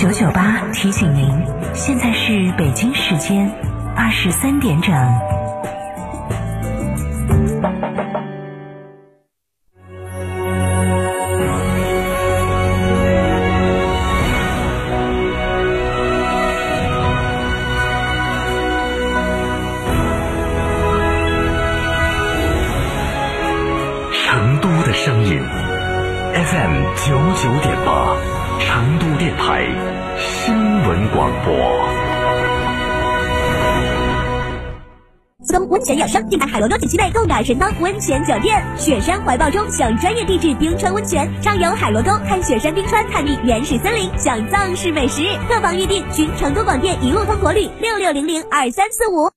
九九八提醒您，现在是北京时间二十三点整。成都的声音，FM 九九点八，成都电台新闻广播。苏东温泉养生，定在海螺多景区内购奶神汤温泉酒店，雪山怀抱中享专业地质冰川温泉，畅游海螺沟，看雪山冰川，探秘原始森林，享藏式美食。客房预订，寻成都广电一路通国旅六六零零二三四五。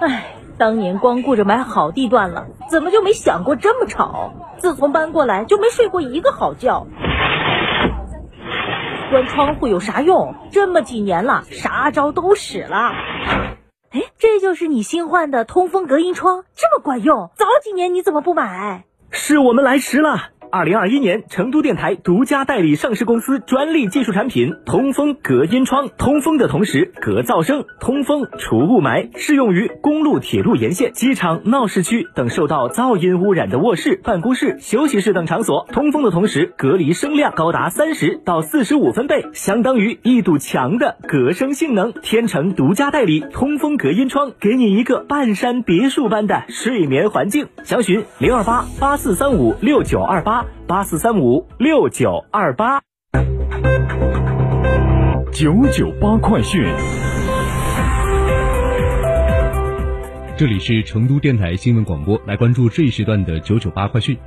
唉，当年光顾着买好地段了，怎么就没想过这么吵？自从搬过来就没睡过一个好觉。关窗户有啥用？这么几年了，啥招都使了。哎，这就是你新换的通风隔音窗，这么管用？早几年你怎么不买？是我们来迟了。二零二一年，成都电台独家代理上市公司专利技术产品通风隔音窗，通风的同时隔噪声，通风除雾霾，适用于公路、铁路沿线、机场、闹市区等受到噪音污染的卧室、办公室、休息室等场所。通风的同时隔离声量高达三十到四十五分贝，相当于一堵墙的隔声性能。天成独家代理通风隔音窗，给你一个半山别墅般的睡眠环境。详询零二八八四三五六九二八。八四三五六九二八，九九八快讯。这里是成都电台新闻广播，来关注这一时段的九九八快讯。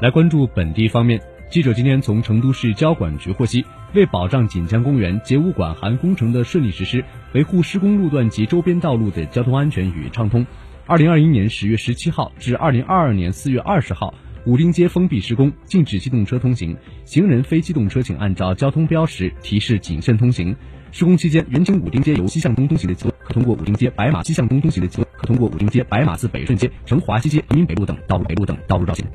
来关注本地方面，记者今天从成都市交管局获悉，为保障锦江公园节物馆涵工程的顺利实施，维护施工路段及周边道路的交通安全与畅通。二零二一年十月十七号至二零二二年四月二十号，武丁街封闭施工，禁止机动车通行，行人非机动车请按照交通标识提示谨慎通行。施工期间，原经武丁街由西向东通行的车可通过武丁街白马西向东通行的车可通过武丁街白马自北顺街、成华西街、人民北路等道路北路等道路绕行。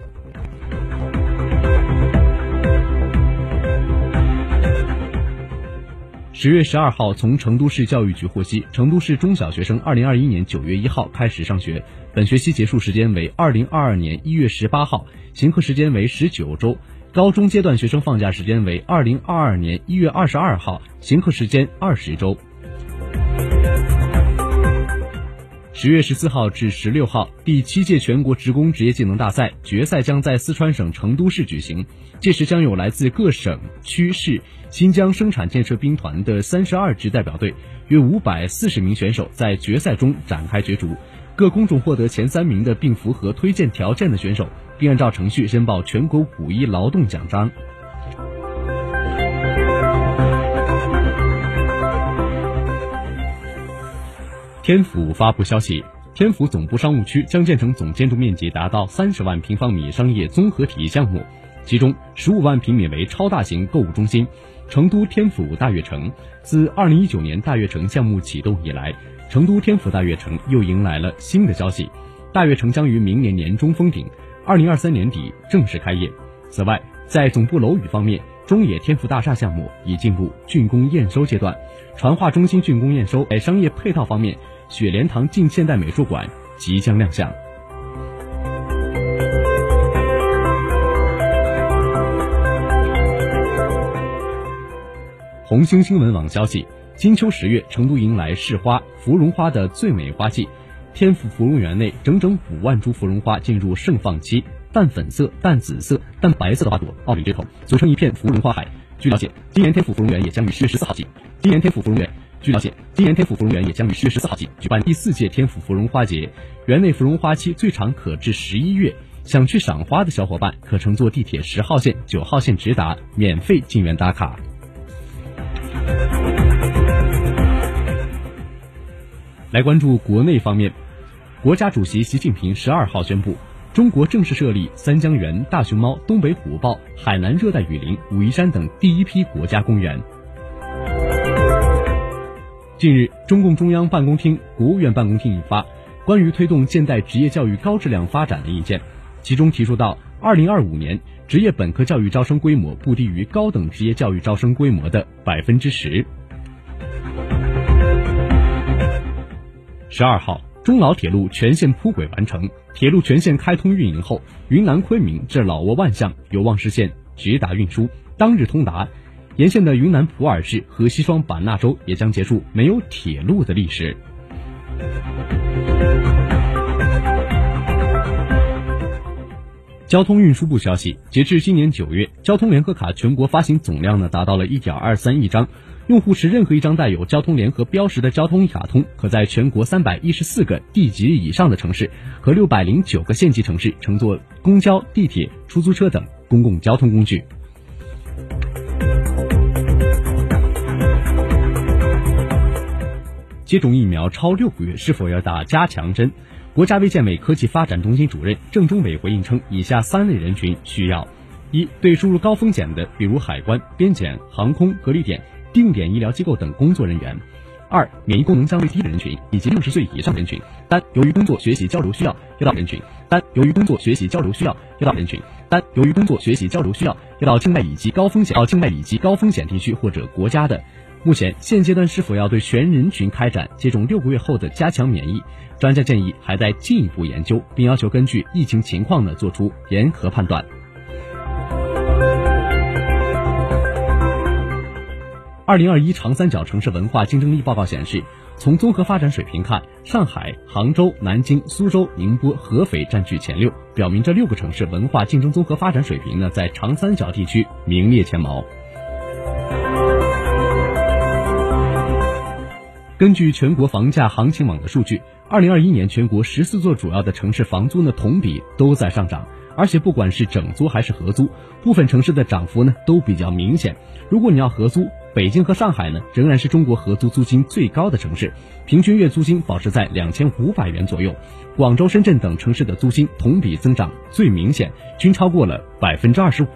十月十二号，从成都市教育局获悉，成都市中小学生二零二一年九月一号开始上学，本学期结束时间为二零二二年一月十八号，行课时间为十九周。高中阶段学生放假时间为二零二二年一月二十二号，行课时间二十周。十月十四号至十六号，第七届全国职工职业技能大赛决赛将在四川省成都市举行，届时将有来自各省区市新疆生产建设兵团的三十二支代表队，约五百四十名选手在决赛中展开角逐。各工种获得前三名的并符合推荐条件的选手，并按照程序申报全国五一劳动奖章。天府发布消息，天府总部商务区将建成总建筑面积达到三十万平方米商业综合体项目，其中十五万平米为超大型购物中心——成都天府大悦城。自二零一九年大悦城项目启动以来，成都天府大悦城又迎来了新的消息：大悦城将于明年年中封顶，二零二三年底正式开业。此外，在总部楼宇方面，中冶天府大厦项目已进入竣工验收阶段，传化中心竣工验收。在商业配套方面，雪莲堂近现代美术馆即将亮相。红星新闻网消息：金秋十月，成都迎来市花芙蓉花的最美花季。天府芙蓉园内，整整五万株芙蓉花进入盛放期，淡粉色、淡紫色、淡白色的花朵傲立枝头，组成一片芙蓉花海。据了解，今年天府芙蓉园也将于十月十四号起。今年天府芙蓉园。据了解，今年天府芙蓉园也将于十月十四号起举办第四届天府芙蓉花节，园内芙蓉花期最长可至十一月。想去赏花的小伙伴，可乘坐地铁十号线、九号线直达，免费进园打卡。来关注国内方面，国家主席习近平十二号宣布，中国正式设立三江源、大熊猫、东北虎豹、海南热带雨林、武夷山等第一批国家公园。近日，中共中央办公厅、国务院办公厅印发《关于推动现代职业教育高质量发展的意见》，其中提出到，二零二五年职业本科教育招生规模不低于高等职业教育招生规模的百分之十。十二号，中老铁路全线铺轨完成，铁路全线开通运营后，云南昆明至老挝万象有望实现直达运输，当日通达。沿线的云南普洱市和西双版纳州也将结束没有铁路的历史。交通运输部消息，截至今年九月，交通联合卡全国发行总量呢达到了一点二三亿张。用户持任何一张带有交通联合标识的交通卡通，可在全国三百一十四个地级以上的城市和六百零九个县级城市乘坐公交、地铁、出租车等公共交通工具。接种疫苗超六个月是否要打加强针？国家卫健委科技发展中心主任郑中伟回应称，以下三类人群需要：一、对输入高风险的，比如海关、边检、航空、隔离点。定点医疗机构等工作人员；二、免疫功能相对低的人群以及六十岁以上人群；三、由于工作、学习、交流需要要到人群；三、由于工作、学习、交流需要要到人群；三、由于工作、学习、交流需要要到境外以及高风险到境外以及高风险地区或者国家的。目前现阶段是否要对全人群开展接种六个月后的加强免疫？专家建议还在进一步研究，并要求根据疫情情况呢做出严格判断。二零二一长三角城市文化竞争力报告显示，从综合发展水平看，上海、杭州、南京、苏州、宁波、合肥占据前六，表明这六个城市文化竞争综合发展水平呢，在长三角地区名列前茅。根据全国房价行情网的数据，二零二一年全国十四座主要的城市房租呢同比都在上涨，而且不管是整租还是合租，部分城市的涨幅呢都比较明显。如果你要合租，北京和上海呢，仍然是中国合租租金最高的城市，平均月租金保持在两千五百元左右。广州、深圳等城市的租金同比增长最明显，均超过了百分之二十五。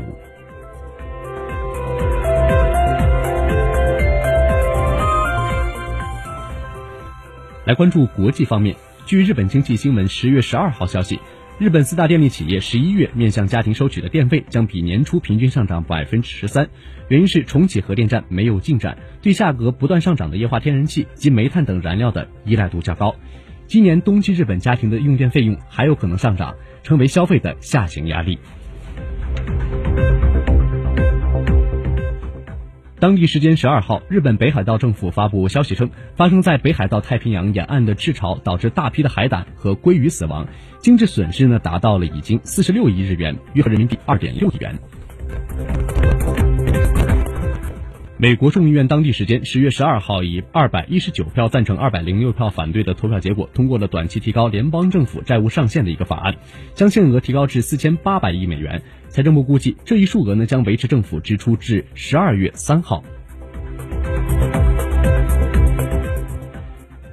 来关注国际方面，据日本经济新闻十月十二号消息。日本四大电力企业十一月面向家庭收取的电费将比年初平均上涨百分之十三，原因是重启核电站没有进展，对价格不断上涨的液化天然气及煤炭等燃料的依赖度较高。今年冬季日本家庭的用电费用还有可能上涨，成为消费的下行压力。当地时间十二号，日本北海道政府发布消息称，发生在北海道太平洋沿岸的赤潮导致大批的海胆和鲑鱼死亡，经济损失呢达到了已经四十六亿日元，约合人民币二点六亿元。美国众议院当地时间十月十二号以二百一十九票赞成、二百零六票反对的投票结果，通过了短期提高联邦政府债务上限的一个法案，将限额提高至四千八百亿美元。财政部估计，这一数额呢将维持政府支出至十二月三号。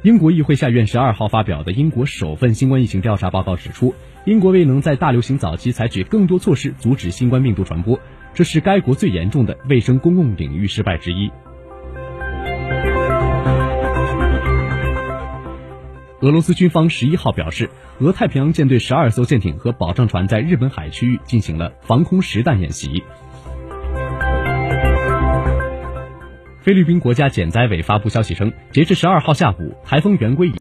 英国议会下院十二号发表的英国首份新冠疫情调查报告指出，英国未能在大流行早期采取更多措施阻止新冠病毒传播。这是该国最严重的卫生公共领域失败之一。俄罗斯军方十一号表示，俄太平洋舰队十二艘舰艇和保障船在日本海区域进行了防空实弹演习。菲律宾国家减灾委发布消息称，截至十二号下午，台风圆规已。